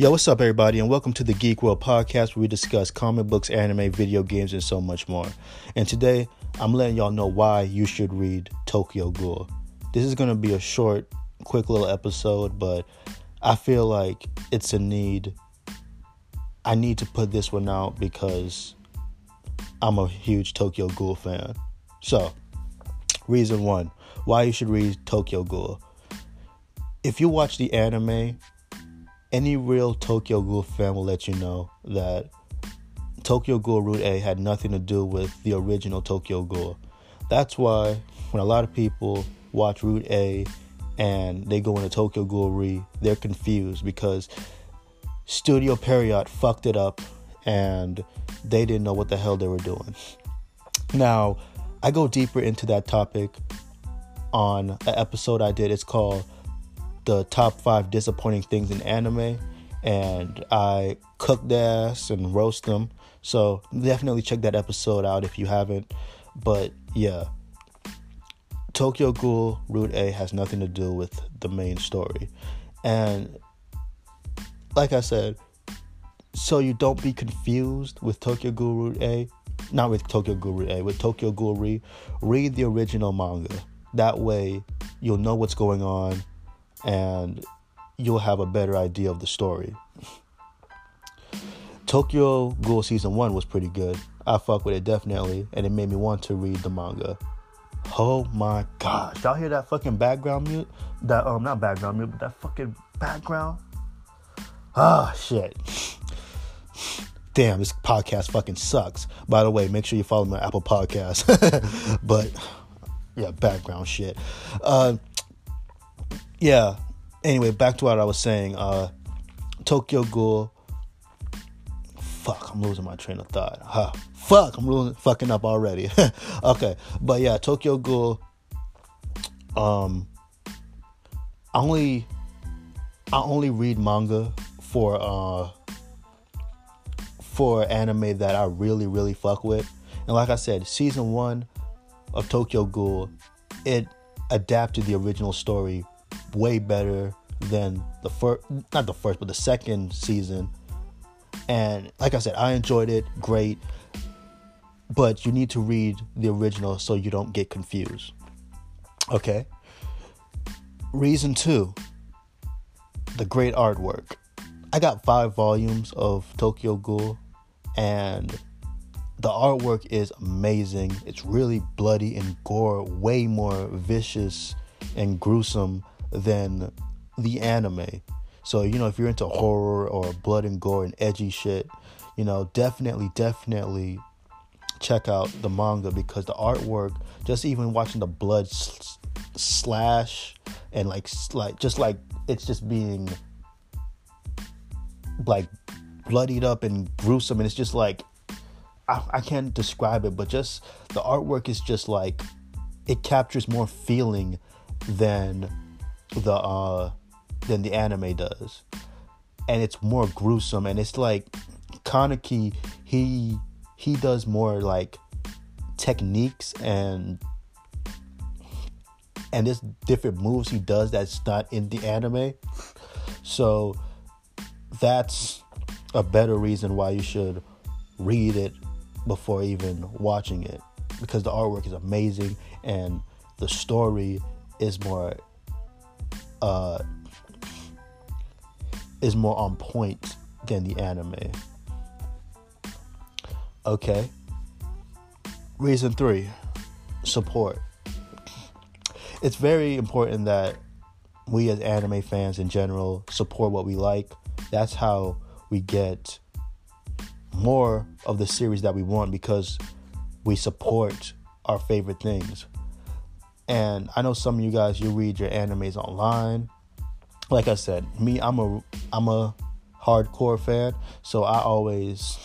Yo, what's up, everybody, and welcome to the Geek World Podcast where we discuss comic books, anime, video games, and so much more. And today, I'm letting y'all know why you should read Tokyo Ghoul. This is going to be a short, quick little episode, but I feel like it's a need. I need to put this one out because I'm a huge Tokyo Ghoul fan. So, reason one why you should read Tokyo Ghoul. If you watch the anime, any real Tokyo Ghoul fan will let you know that Tokyo Ghoul Root A had nothing to do with the original Tokyo Ghoul. That's why when a lot of people watch Root A and they go into Tokyo Ghoul Re, they're confused because Studio Pierrot fucked it up and they didn't know what the hell they were doing. Now, I go deeper into that topic on an episode I did. It's called the top five disappointing things in anime, and I cook their ass and roast them. So definitely check that episode out if you haven't. But yeah, Tokyo Ghoul Root A has nothing to do with the main story, and like I said, so you don't be confused with Tokyo Ghoul Root A, not with Tokyo Ghoul Root A, with Tokyo Ghoul Re, read the original manga. That way, you'll know what's going on and you'll have a better idea of the story. Tokyo Ghoul season one was pretty good. I fuck with it definitely, and it made me want to read the manga. Oh my gosh, y'all hear that fucking background mute? That um, not background mute, but that fucking background. Ah, oh, shit. Damn, this podcast fucking sucks. By the way, make sure you follow my Apple Podcast. but yeah, background shit. Uh, yeah. Anyway, back to what I was saying. Uh, Tokyo Ghoul. Fuck, I'm losing my train of thought. Huh. Fuck, I'm losing, fucking up already. okay, but yeah, Tokyo Ghoul. Um, I only, I only read manga for uh for anime that I really really fuck with, and like I said, season one of Tokyo Ghoul, it adapted the original story way better than the first, not the first, but the second season. And like I said, I enjoyed it, great. But you need to read the original so you don't get confused. Okay? Reason two the great artwork. I got five volumes of Tokyo Ghoul, and the artwork is amazing. It's really bloody and gore, way more vicious and gruesome than the anime. So, you know, if you're into horror or blood and gore and edgy shit, you know, definitely, definitely check out the manga because the artwork, just even watching the blood slash and like, like, just like it's just being like bloodied up and gruesome, and it's just like, I, I can't describe it, but just the artwork is just like, it captures more feeling than the uh than the anime does. And it's more gruesome and it's like Kaneki he he does more like techniques and and there's different moves he does that's not in the anime. So that's a better reason why you should read it before even watching it because the artwork is amazing and the story is more uh, is more on point than the anime. Okay. Reason three support. It's very important that we as anime fans in general support what we like. That's how we get more of the series that we want because we support our favorite things. And I know some of you guys you read your animes online. Like I said, me I'm a I'm a hardcore fan, so I always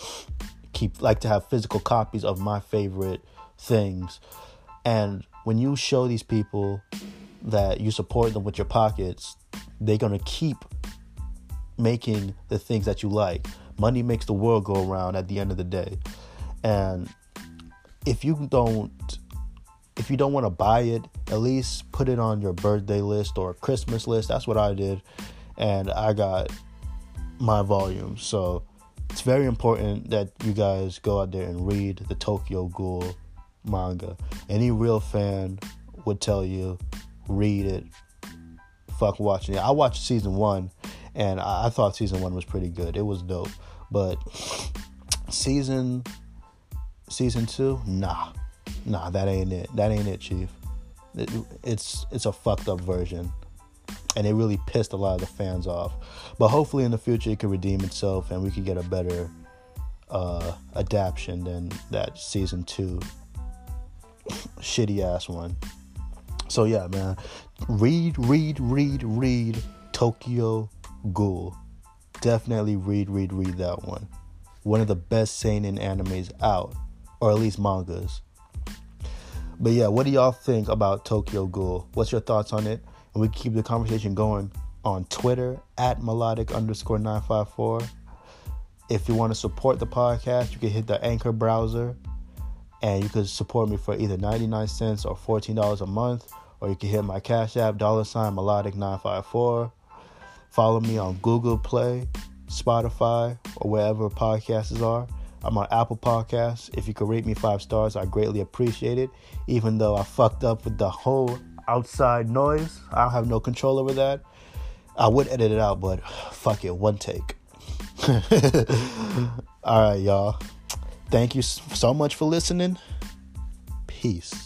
keep like to have physical copies of my favorite things. And when you show these people that you support them with your pockets, they're going to keep making the things that you like. Money makes the world go around at the end of the day. And if you don't if you don't want to buy it, at least put it on your birthday list or Christmas list. That's what I did. And I got my volume. So it's very important that you guys go out there and read the Tokyo Ghoul manga. Any real fan would tell you, read it. Fuck watching it. I watched season one, and I, thought season one was pretty good. It was dope, but season season two, nah, nah, that ain't it. That ain't it, Chief. It, it's it's a fucked up version and it really pissed a lot of the fans off. But hopefully in the future it could redeem itself and we could get a better uh, adaptation than that season two shitty ass one. So yeah, man, read, read, read, read Tokyo Ghoul. Definitely read, read, read that one. One of the best seinen animes out, or at least mangas. But yeah, what do y'all think about Tokyo Ghoul? What's your thoughts on it? And we keep the conversation going on Twitter at melodic underscore 954. If you want to support the podcast, you can hit the Anchor browser and you can support me for either 99 cents or $14 a month, or you can hit my Cash App, dollar sign melodic 954. Follow me on Google Play, Spotify, or wherever podcasts are. I'm on Apple Podcasts. If you could rate me five stars, I greatly appreciate it. Even though I fucked up with the whole outside noise. I don't have no control over that. I would edit it out, but fuck it, one take. All right, y'all. Thank you so much for listening. Peace.